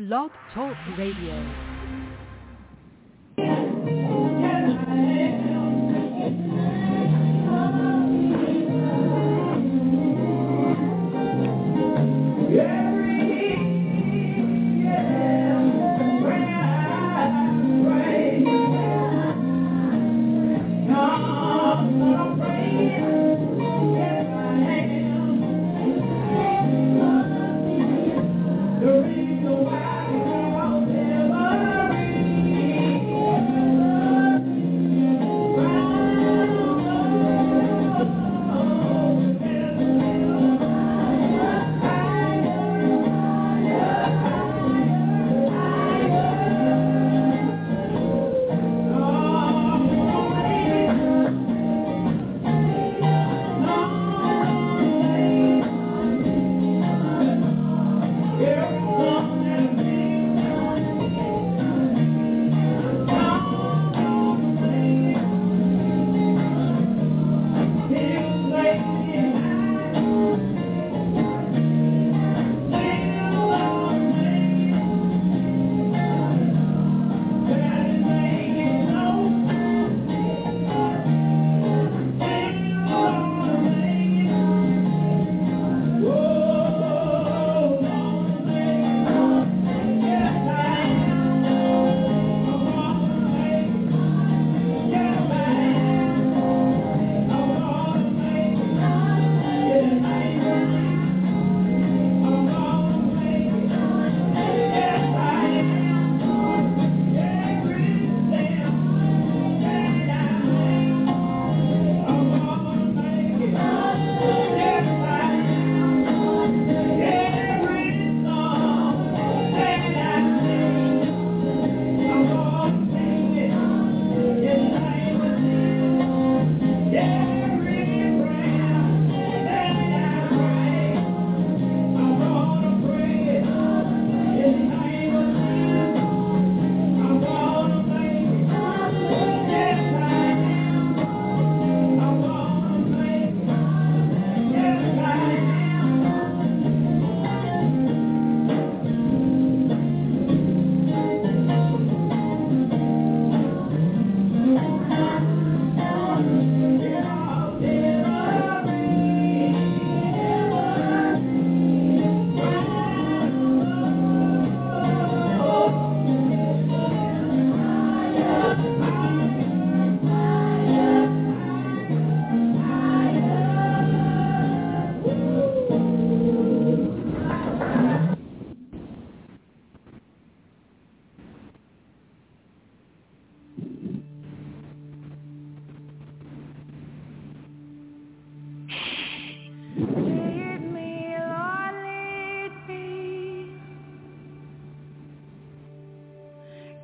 Blog Talk Radio.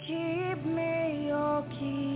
Of me one I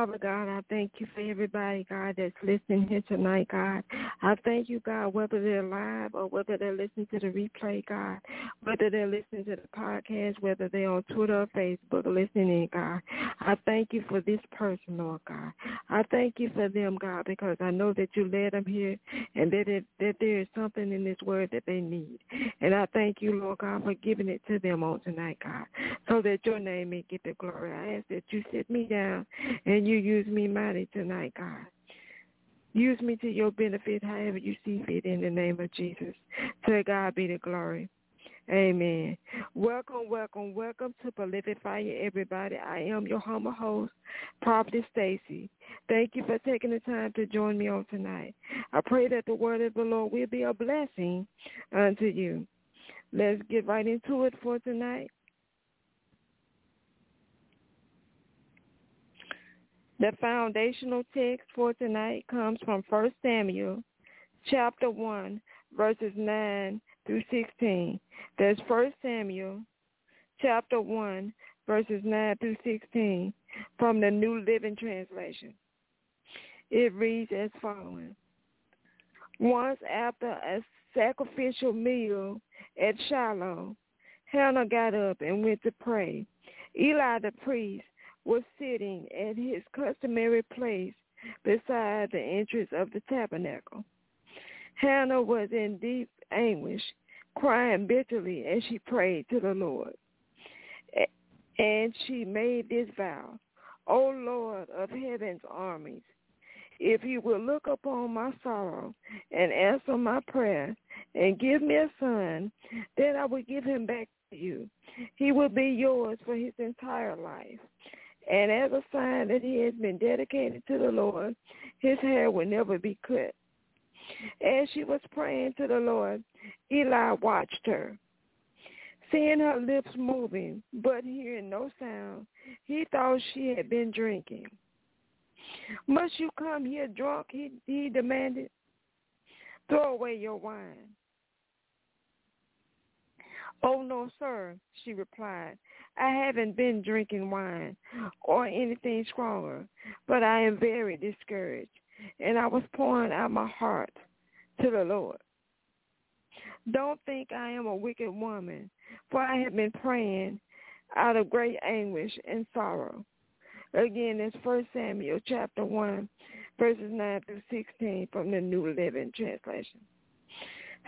Father God, I thank you for everybody, God, that's listening here tonight, God. I thank you, God, whether they're live or whether they're listening to the replay, God, whether they're listening to the podcast, whether they're on Twitter or Facebook listening God. I thank you for this person, Lord God. I thank you for them, God, because I know that you led them here and that, it, that there is something in this word that they need. And I thank you, Lord God, for giving it to them on tonight, God, so that your name may get the glory. I ask that you sit me down and you use me mighty tonight, God. Use me to your benefit however you see fit in the name of Jesus. To God be the glory. Amen. Welcome, welcome, welcome to Prolific Fire, everybody. I am your humble host, Prophet Stacy. Thank you for taking the time to join me on tonight. I pray that the word of the Lord will be a blessing unto you. Let's get right into it for tonight. The foundational text for tonight comes from 1 Samuel chapter 1, verses 9 through 16. There's 1 Samuel chapter 1, verses 9 through 16 from the New Living Translation. It reads as following. Once after a sacrificial meal at Shiloh, Hannah got up and went to pray. Eli the priest was sitting at his customary place beside the entrance of the tabernacle. Hannah was in deep anguish, crying bitterly as she prayed to the Lord. And she made this vow, O Lord of heaven's armies, if you will look upon my sorrow and answer my prayer and give me a son, then I will give him back to you. He will be yours for his entire life. And as a sign that he has been dedicated to the Lord, his hair will never be cut. As she was praying to the Lord, Eli watched her. Seeing her lips moving, but hearing no sound, he thought she had been drinking. Must you come here drunk? He, he demanded. Throw away your wine. Oh, no, sir, she replied. I haven't been drinking wine or anything stronger, but I am very discouraged, and I was pouring out my heart to the Lord. Don't think I am a wicked woman, for I have been praying out of great anguish and sorrow. Again, it's First Samuel chapter 1, verses 9 through 16 from the New Living Translation.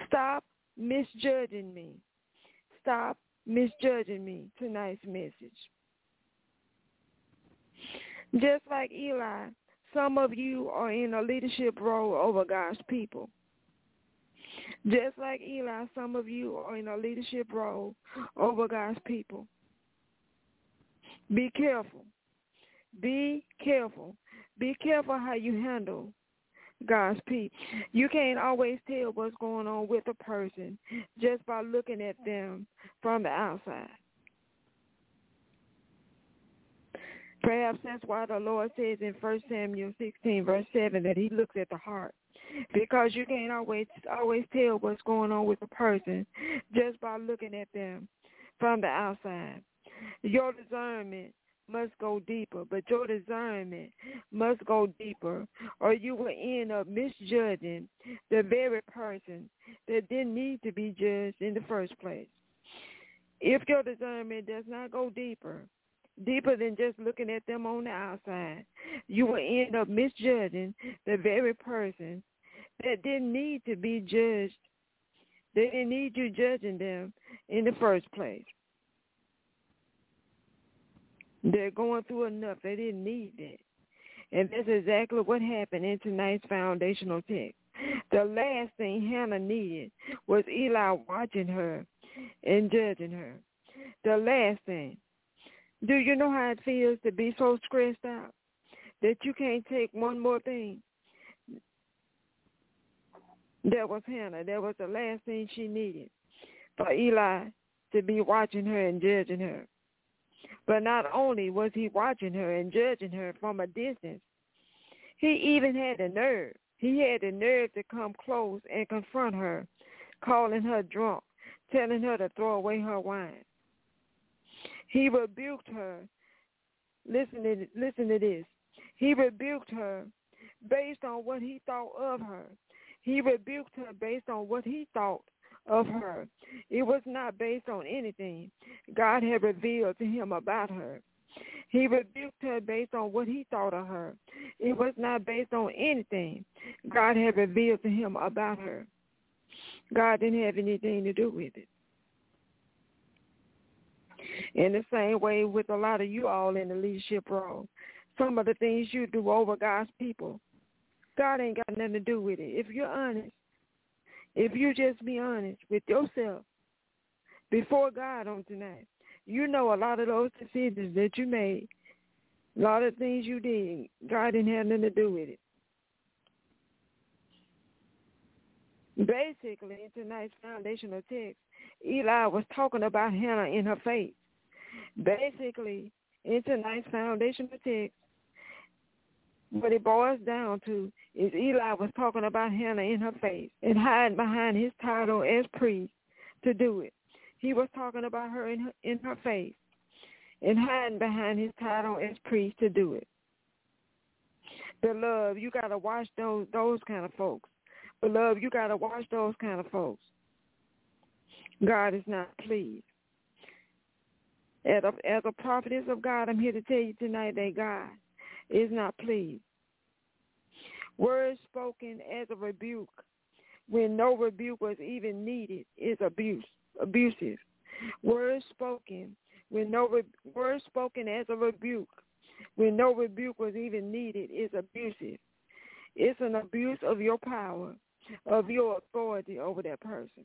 Stop misjudging me. Stop misjudging me. Tonight's message. Just like Eli, some of you are in a leadership role over God's people. Just like Eli, some of you are in a leadership role over God's people. Be careful. Be careful. Be careful how you handle God's people. You can't always tell what's going on with a person just by looking at them from the outside. Perhaps that's why the Lord says in 1 Samuel 16, verse 7, that he looks at the heart. Because you can't always always tell what's going on with a person just by looking at them from the outside. Your discernment must go deeper, but your discernment must go deeper, or you will end up misjudging the very person that didn't need to be judged in the first place. If your discernment does not go deeper, deeper than just looking at them on the outside, you will end up misjudging the very person that didn't need to be judged. They didn't need you judging them in the first place. They're going through enough. They didn't need that. And that's exactly what happened in tonight's foundational text. The last thing Hannah needed was Eli watching her and judging her. The last thing. Do you know how it feels to be so stressed out that you can't take one more thing? That was Hannah. That was the last thing she needed for Eli to be watching her and judging her. But not only was he watching her and judging her from a distance, he even had the nerve. He had the nerve to come close and confront her, calling her drunk, telling her to throw away her wine. He rebuked her. Listen to, listen to this. He rebuked her based on what he thought of her. He rebuked her based on what he thought of mm-hmm. her. It was not based on anything God had revealed to him about her. He rebuked her based on what he thought of her. It was not based on anything God had revealed to him about her. God didn't have anything to do with it. In the same way with a lot of you all in the leadership role, some of the things you do over God's people, God ain't got nothing to do with it. If you're honest, if you just be honest with yourself before God on tonight, you know a lot of those decisions that you made, a lot of things you did, God didn't have nothing to do with it. Basically, in tonight's foundational text, Eli was talking about Hannah in her faith. Basically, in tonight's foundational text, what it boils down to is Eli was talking about Hannah in her face and hiding behind his title as priest to do it. He was talking about her in her, in her face and hiding behind his title as priest to do it. Beloved, you got to watch those those kind of folks. Beloved, you got to watch those kind of folks. God is not pleased. As a, as a prophetess of God, I'm here to tell you tonight that God is not pleased. Words spoken as a rebuke when no rebuke was even needed is abuse, abusive. Words spoken when no re- words spoken as a rebuke when no rebuke was even needed is abusive. It's an abuse of your power, of your authority over that person.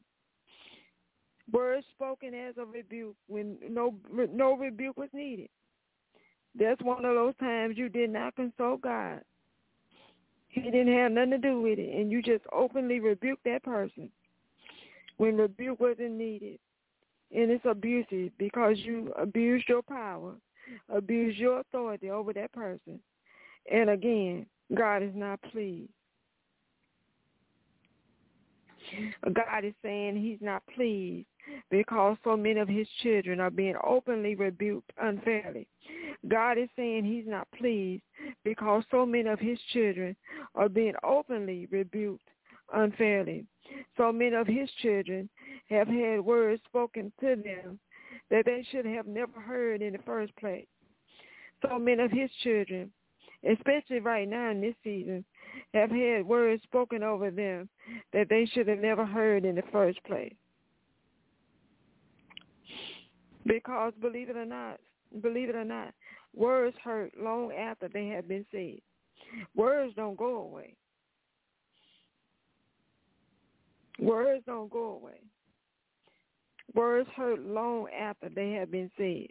Words spoken as a rebuke when no no rebuke was needed that's one of those times you did not consult God. He didn't have nothing to do with it, and you just openly rebuked that person when rebuke wasn't needed. And it's abusive because you abused your power, abused your authority over that person. And again, God is not pleased. God is saying he's not pleased because so many of his children are being openly rebuked unfairly. God is saying he's not pleased because so many of his children are being openly rebuked unfairly. So many of his children have had words spoken to them that they should have never heard in the first place. So many of his children, especially right now in this season, have had words spoken over them that they should have never heard in the first place. Because believe it or not, believe it or not, words hurt long after they have been said. Words don't go away. Words don't go away. Words hurt long after they have been said.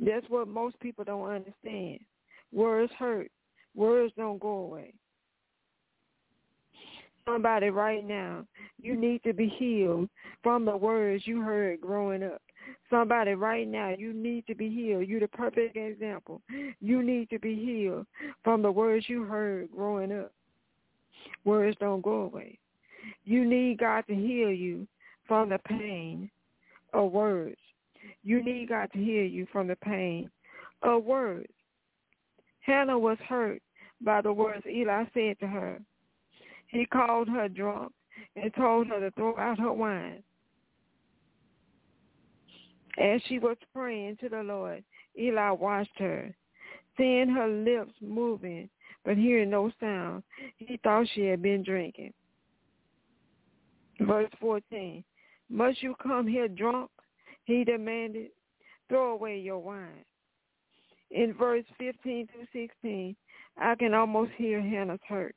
That's what most people don't understand. Words hurt. Words don't go away. Somebody right now, you need to be healed from the words you heard growing up. Somebody right now, you need to be healed. You're the perfect example. You need to be healed from the words you heard growing up. Words don't go away. You need God to heal you from the pain of words. You need God to heal you from the pain of words. Hannah was hurt by the words Eli said to her. He called her drunk and told her to throw out her wine. As she was praying to the Lord, Eli watched her. Seeing her lips moving but hearing no sound, he thought she had been drinking. Verse 14, must you come here drunk? He demanded. Throw away your wine. In verse 15 through 16, I can almost hear Hannah's hurt,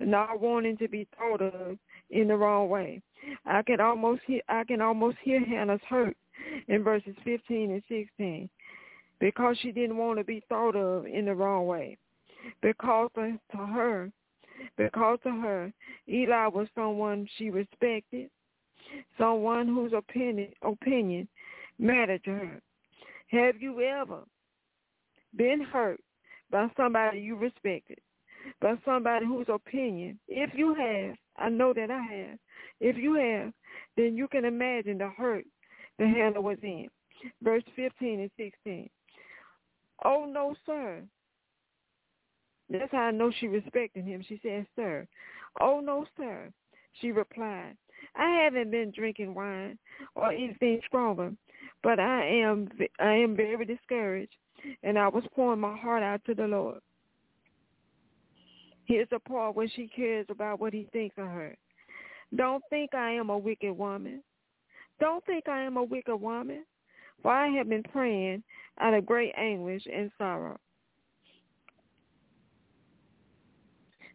not wanting to be thought of in the wrong way. I can almost hear I can almost hear Hannah's hurt in verses 15 and 16 because she didn't want to be thought of in the wrong way. Because to her, because to her, Eli was someone she respected, someone whose opinion opinion mattered to her. Have you ever been hurt by somebody you respected, by somebody whose opinion, if you have, I know that I have, if you have, then you can imagine the hurt the Hannah was in. Verse 15 and 16. Oh, no, sir. That's how I know she respected him. She said, sir. Oh, no, sir. She replied, I haven't been drinking wine or anything stronger, but I am I am very discouraged, and I was pouring my heart out to the Lord. Here's the part where she cares about what he thinks of her. Don't think I am a wicked woman. Don't think I am a wicked woman, for I have been praying out of great anguish and sorrow.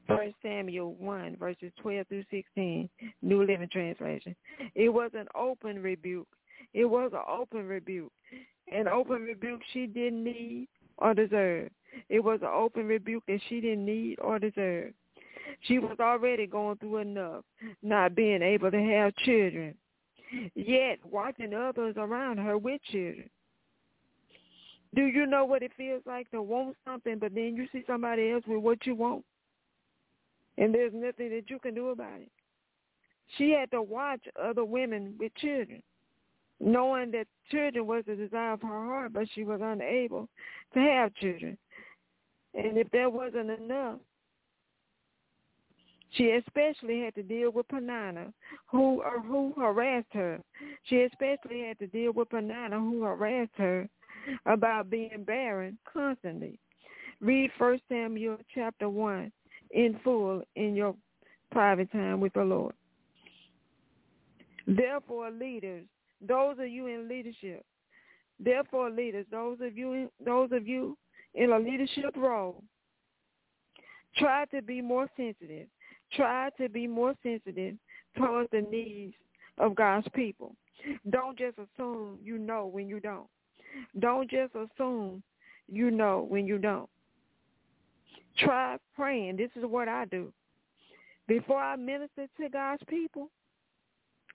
First Samuel 1, verses 12 through 16, New Living Translation. It was an open rebuke. It was an open rebuke. An open rebuke she didn't need or deserve. It was an open rebuke that she didn't need or deserve. She was already going through enough, not being able to have children, yet watching others around her with children. Do you know what it feels like to want something, but then you see somebody else with what you want? and there's nothing that you can do about it. She had to watch other women with children, knowing that children was the desire of her heart, but she was unable to have children. And if that wasn't enough, she especially had to deal with Peninnah, who or who harassed her. She especially had to deal with Peninnah, who harassed her about being barren constantly. Read First Samuel chapter one in full in your private time with the Lord. Therefore, leaders, those of you in leadership, therefore, leaders, those of you, those of you in a leadership role, try to be more sensitive. Try to be more sensitive towards the needs of God's people. Don't just assume you know when you don't. Don't just assume you know when you don't. Try praying. This is what I do. Before I minister to God's people,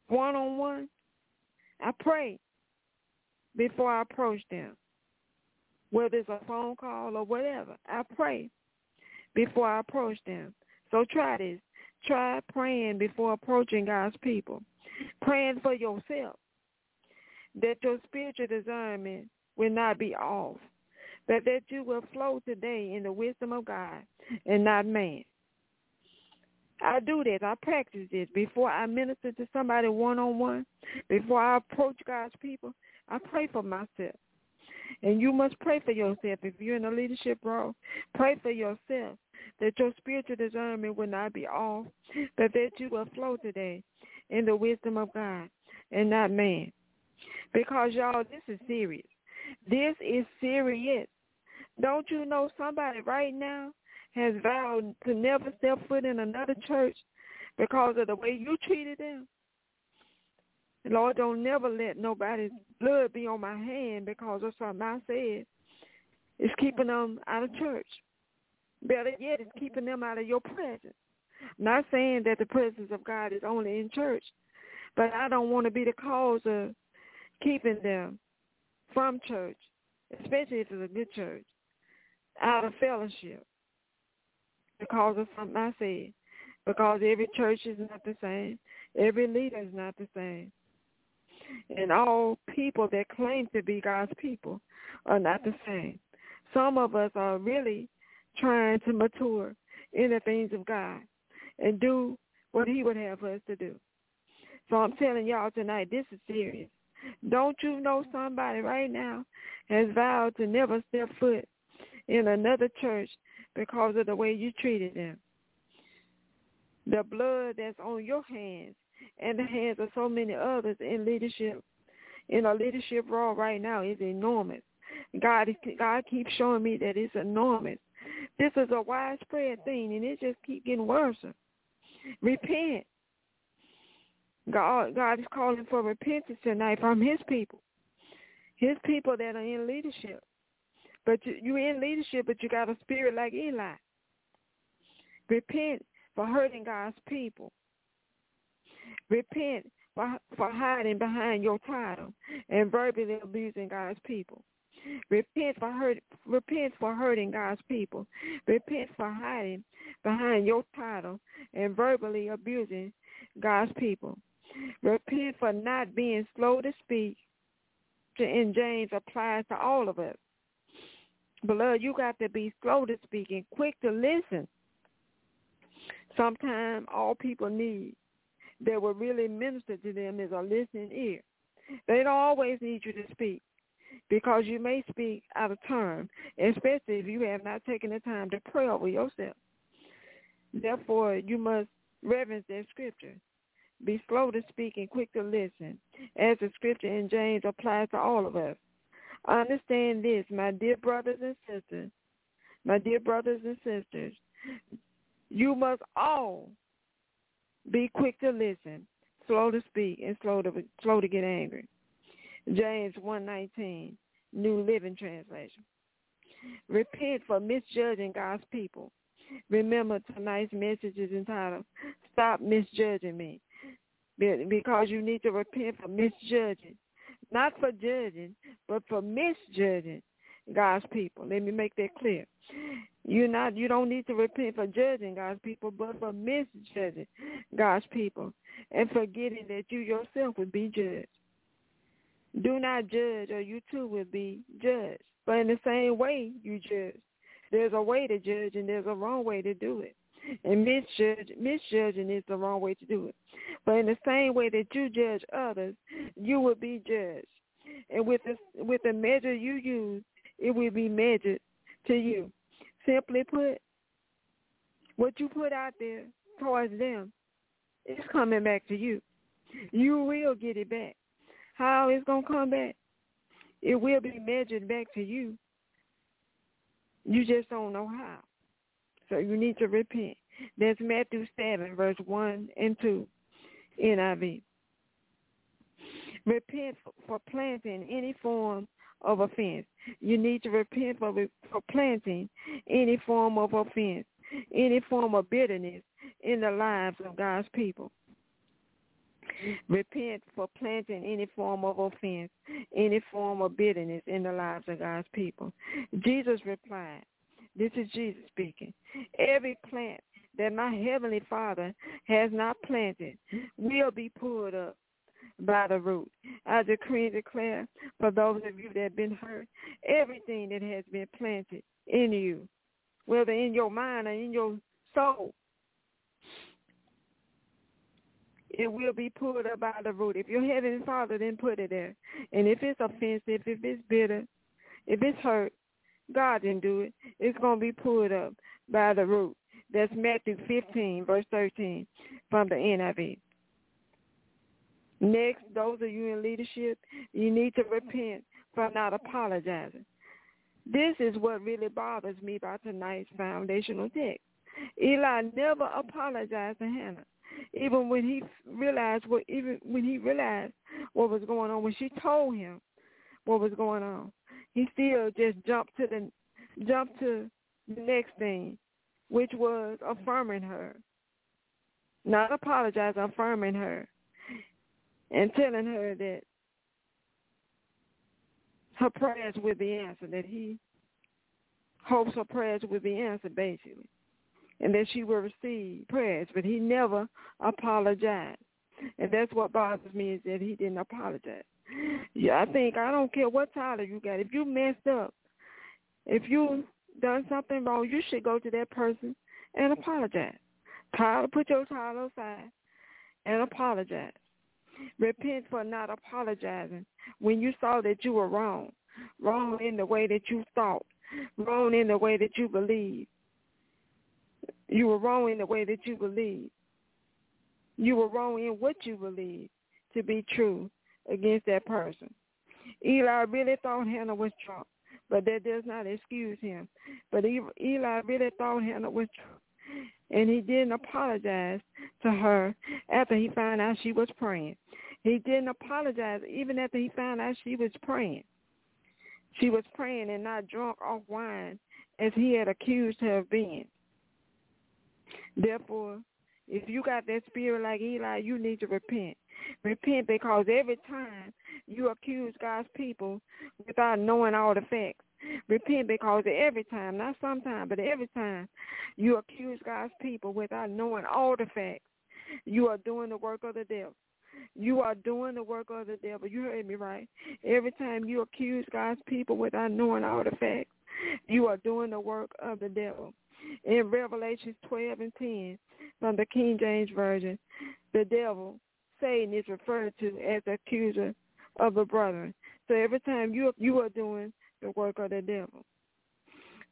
one-on-one, I pray before I approach them. Whether it's a phone call or whatever, I pray before I approach them. So try this. Try praying before approaching God's people. Praying for yourself that your spiritual discernment will not be off, but that you will flow today in the wisdom of God and not man. I do this. I practice this before I minister to somebody one-on-one. Before I approach God's people, I pray for myself. And you must pray for yourself. If you're in a leadership role, pray for yourself that your spiritual discernment will not be off, but that you will flow today in the wisdom of God and not man. Because, y'all, this is serious. This is serious. Don't you know somebody right now has vowed to never step foot in another church because of the way you treated them? Lord, don't never let nobody's blood be on my hand because of something I said. It's keeping them out of church. Better yet, it's keeping them out of your presence. Not saying that the presence of God is only in church, but I don't want to be the cause of keeping them from church, especially if it's a good church, out of fellowship because of something I said. Because every church is not the same. Every leader is not the same. And all people that claim to be God's people are not the same. Some of us are really trying to mature in the things of God and do what he would have us to do. So I'm telling y'all tonight, this is serious. Don't you know somebody right now has vowed to never step foot in another church because of the way you treated them? The blood that's on your hands and the hands of so many others in leadership, in a leadership role right now is enormous. God, God keeps showing me that it's enormous. This is a widespread thing, and it just keep getting worse. Repent. God, God is calling for repentance tonight from his people, his people that are in leadership. But you, you're in leadership, but you got a spirit like Eli. Repent for hurting God's people. Repent for, for hiding behind your title and verbally abusing God's people. Repent for hurt, repent for hurting God's people. Repent for hiding behind your title and verbally abusing God's people. Repent for not being slow to speak. And James applies to all of us. Beloved, you got to be slow to speak and quick to listen. Sometimes all people need that will really minister to them is a listening ear. They don't always need you to speak because you may speak out of turn, especially if you have not taken the time to pray over yourself. Therefore, you must reverence that scripture. Be slow to speak and quick to listen, as the scripture in James applies to all of us. Understand this, my dear brothers and sisters, my dear brothers and sisters, you must all be quick to listen, slow to speak, and slow to slow to get angry. James 1.19, New Living Translation. Repent for misjudging God's people. Remember tonight's message is entitled, Stop Misjudging Me. Because you need to repent for misjudging. Not for judging, but for misjudging God's people. Let me make that clear. You're not you don't need to repent for judging God's people, but for misjudging God's people and forgetting that you yourself would be judged. Do not judge or you too will be judged. But in the same way you judge. There's a way to judge and there's a wrong way to do it. And misjudge, misjudging is the wrong way to do it. But in the same way that you judge others, you will be judged. And with the, with the measure you use, it will be measured to you. Simply put, what you put out there towards them is coming back to you. You will get it back. How it's going to come back? It will be measured back to you. You just don't know how. So you need to repent. That's Matthew 7, verse 1 and 2, NIV. Repent for planting any form of offense. You need to repent for, for planting any form of offense, any form of bitterness in the lives of God's people. Repent for planting any form of offense, any form of bitterness in the lives of God's people. Jesus replied, This is Jesus speaking. Every plant that my heavenly Father has not planted will be pulled up by the root. I decree and declare for those of you that have been hurt, everything that has been planted in you, whether in your mind or in your soul, it will be pulled up by the root. If your heavenly Father didn't put it there, and if it's offensive, if it's bitter, if it's hurt, God didn't do it. It's going to be pulled up by the root. That's Matthew 15, verse 13 from the NIV. Next, those of you in leadership, you need to repent for not apologizing. This is what really bothers me about tonight's foundational text. Eli never apologized to Hannah, even when he realized what even when he realized what was going on. When she told him what was going on, he still just jumped to the jumped to the next thing, which was affirming her, not apologizing, affirming her and telling her that her prayers will be answered, that he hopes her prayers will be answered, basically, and that she will receive prayers. But he never apologized. And that's what bothers me is that he didn't apologize. Yeah, I think, I don't care what title you got. If you messed up, if you done something wrong, you should go to that person and apologize. Title, put your title aside and apologize. Repent for not apologizing when you saw that you were wrong, wrong in the way that you thought, wrong in the way that you believed. You were wrong in the way that you believed. You were wrong in what you believed to be true against that person. Eli really thought Hannah was drunk, but that does not excuse him. But Eli really thought Hannah was drunk and he didn't apologize to her after he found out she was praying. He didn't apologize even after he found out she was praying. She was praying and not drunk off wine as he had accused her of being. Therefore, if you got that spirit like Eli, you need to repent. Repent because every time you accuse God's people without knowing all the facts, Repent because every time, not sometimes, but every time you accuse God's people without knowing all the facts, you are doing the work of the devil. You are doing the work of the devil. You heard me right. Every time you accuse God's people without knowing all the facts, you are doing the work of the devil. In Revelations 12 and 10 from the King James Version, the devil, Satan, is referred to as the accuser of the brethren. So every time you you are doing the work of the devil.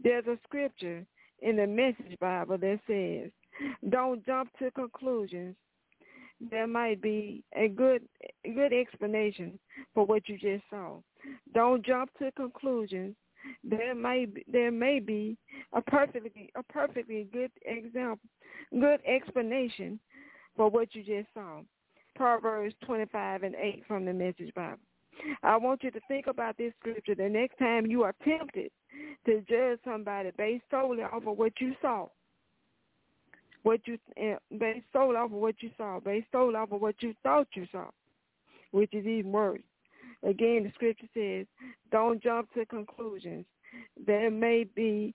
There's a scripture in the Message Bible that says, don't jump to conclusions. There might be a good good explanation for what you just saw. Don't jump to conclusions. There may be, there may be a perfectly a perfectly good example, good explanation for what you just saw. Proverbs 25 and 8 from the Message Bible. I want you to think about this scripture the next time you are tempted to judge somebody based solely off of what you saw. What you uh, based solely off of what you saw, based solely off of what you thought you saw, which is even worse. Again, the scripture says, don't jump to conclusions. There may be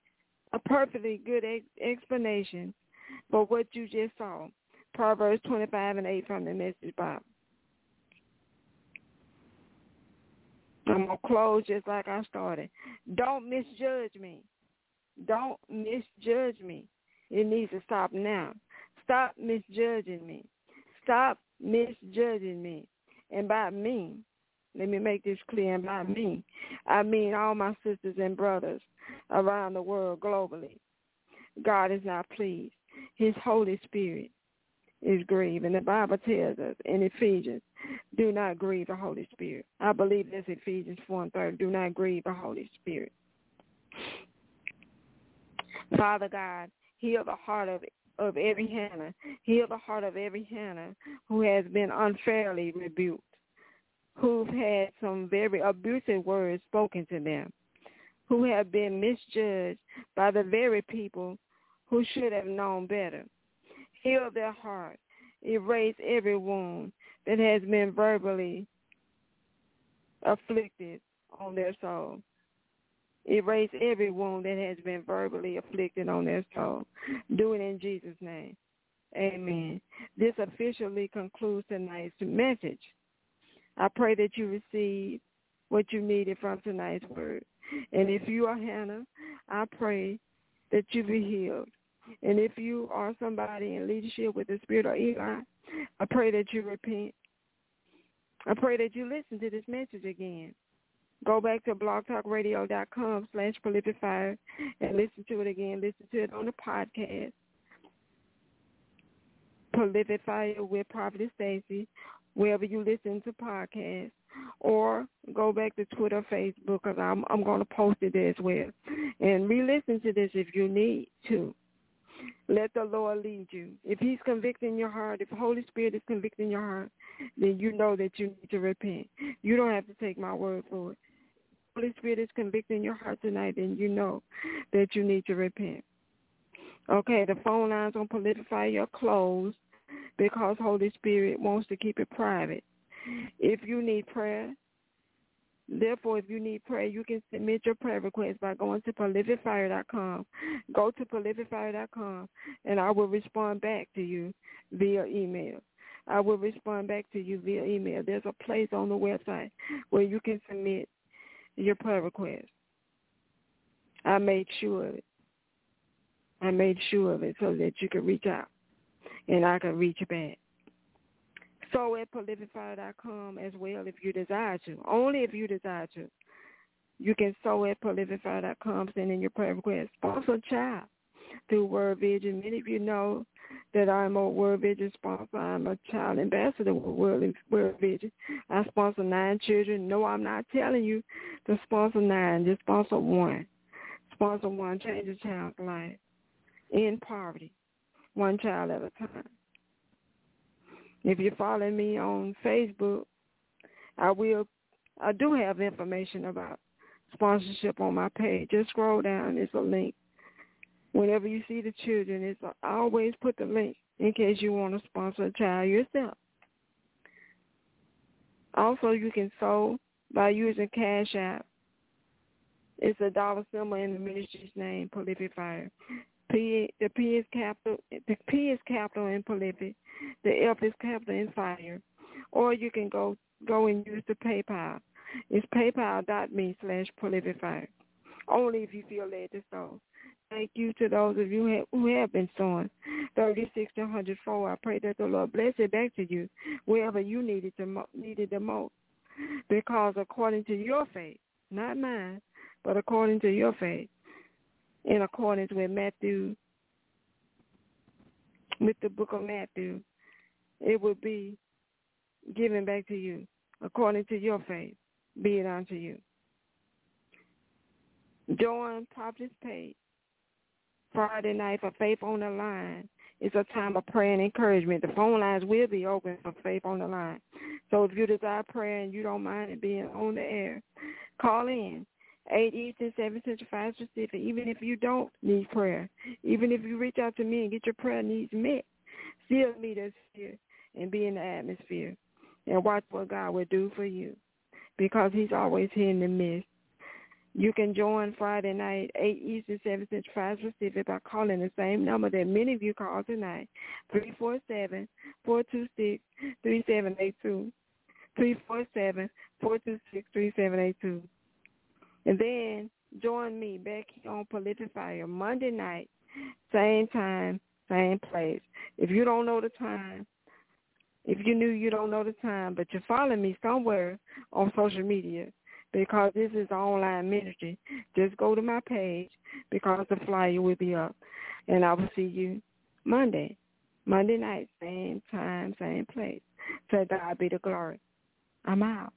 a perfectly good ex- explanation for what you just saw. Proverbs 25 and 8 from the Message Bible. I'm going to close just like I started. Don't misjudge me. Don't misjudge me. It needs to stop now. Stop misjudging me. Stop misjudging me. And by me, let me make this clear. And by me, I mean all my sisters and brothers around the world globally. God is not pleased. His Holy Spirit is grieved. And the Bible tells us in Ephesians, do not grieve the Holy Spirit. I believe that's Ephesians 4 and 30. Do not grieve the Holy Spirit. Father God, heal the heart of of every Hannah. Heal the heart of every Hannah who has been unfairly rebuked, who've had some very abusive words spoken to them, who have been misjudged by the very people who should have known better heal their heart, erase every wound that has been verbally afflicted on their soul. Erase every wound that has been verbally afflicted on their soul. Do it in Jesus' name. Amen. This officially concludes tonight's message. I pray that you receive what you needed from tonight's word. And if you are Hannah, I pray that you be healed. And if you are somebody in leadership with the spirit of Eli, I pray that you repent. I pray that you listen to this message again. Go back to blogtalkradio.com slash prolific and listen to it again. Listen to it on the podcast. Prolific Fire with Prophet Stacy, wherever you listen to podcasts or go back to Twitter, Facebook, because I'm I'm going to post it as well, and re-listen to this if you need to. Let the Lord lead you. If He's convicting your heart, if the Holy Spirit is convicting your heart, then you know that you need to repent. You don't have to take my word for it. Holy Spirit is convicting your heart tonight, then you know that you need to repent. Okay, the phone lines on Politify are closed because Holy Spirit wants to keep it private. If you need prayer, therefore, if you need prayer, you can submit your prayer request by going to prolificfire.com. Go to prolificfire.com, and I will respond back to you via email. I will respond back to you via email. There's a place on the website where you can submit your prayer request. I made sure of it. I made sure of it so that you could reach out and I can reach back. So at prolificfire.com as well if you desire to. Only if you desire to. You can sow at prolificfire.com, send in your prayer request. Sponsor child through World Vision. Many of you know that I'm a World Vision sponsor. I'm a child ambassador with Word, World Vision. I sponsor nine children. No, I'm not telling you to sponsor nine. Just sponsor one. Sponsor one. Change a child's life in poverty, one child at a time. If you're following me on Facebook, I will. I do have information about sponsorship on my page. Just scroll down. It's a link. Whenever you see the children, it's a, I always put the link in case you want to sponsor a child yourself. Also, you can sow by using Cash App. It's a dollar symbol in the ministry's name, Prolific Fire. P the P is capital the P is capital in prolific. The F is capital in fire. Or you can go go and use the PayPal. It's paypal.me slash prolific fire. Only if you feel led to sow. Thank you to those of you who have been sowing. 36 to 104. I pray that the Lord bless it back to you wherever you needed to needed the most. Because according to your faith, not mine, but according to your faith, in accordance with Matthew, with the book of Matthew, it will be given back to you according to your faith. Be it unto you. Join page Friday night for Faith on the Line. It's a time of prayer and encouragement. The phone lines will be open for Faith on the Line. So if you desire prayer and you don't mind it being on the air, call in 8 Eastern, 7 Central, 5 Pacific, even if you don't need prayer, even if you reach out to me and get your prayer needs met, still meet us here and be in the atmosphere and watch what God will do for you because he's always here in the midst. You can join Friday night, 8 Eastern, 7 Central, 5 Pacific by calling the same number that many of you called tonight, 347-426-3782, 347-426-3782. And then join me back on Prolific Fire Monday night, same time, same place. If you don't know the time, if you knew you don't know the time, but you're following me somewhere on social media because this is online ministry, just go to my page because the flyer will be up. And I will see you Monday, Monday night, same time, same place. So God be the glory. I'm out.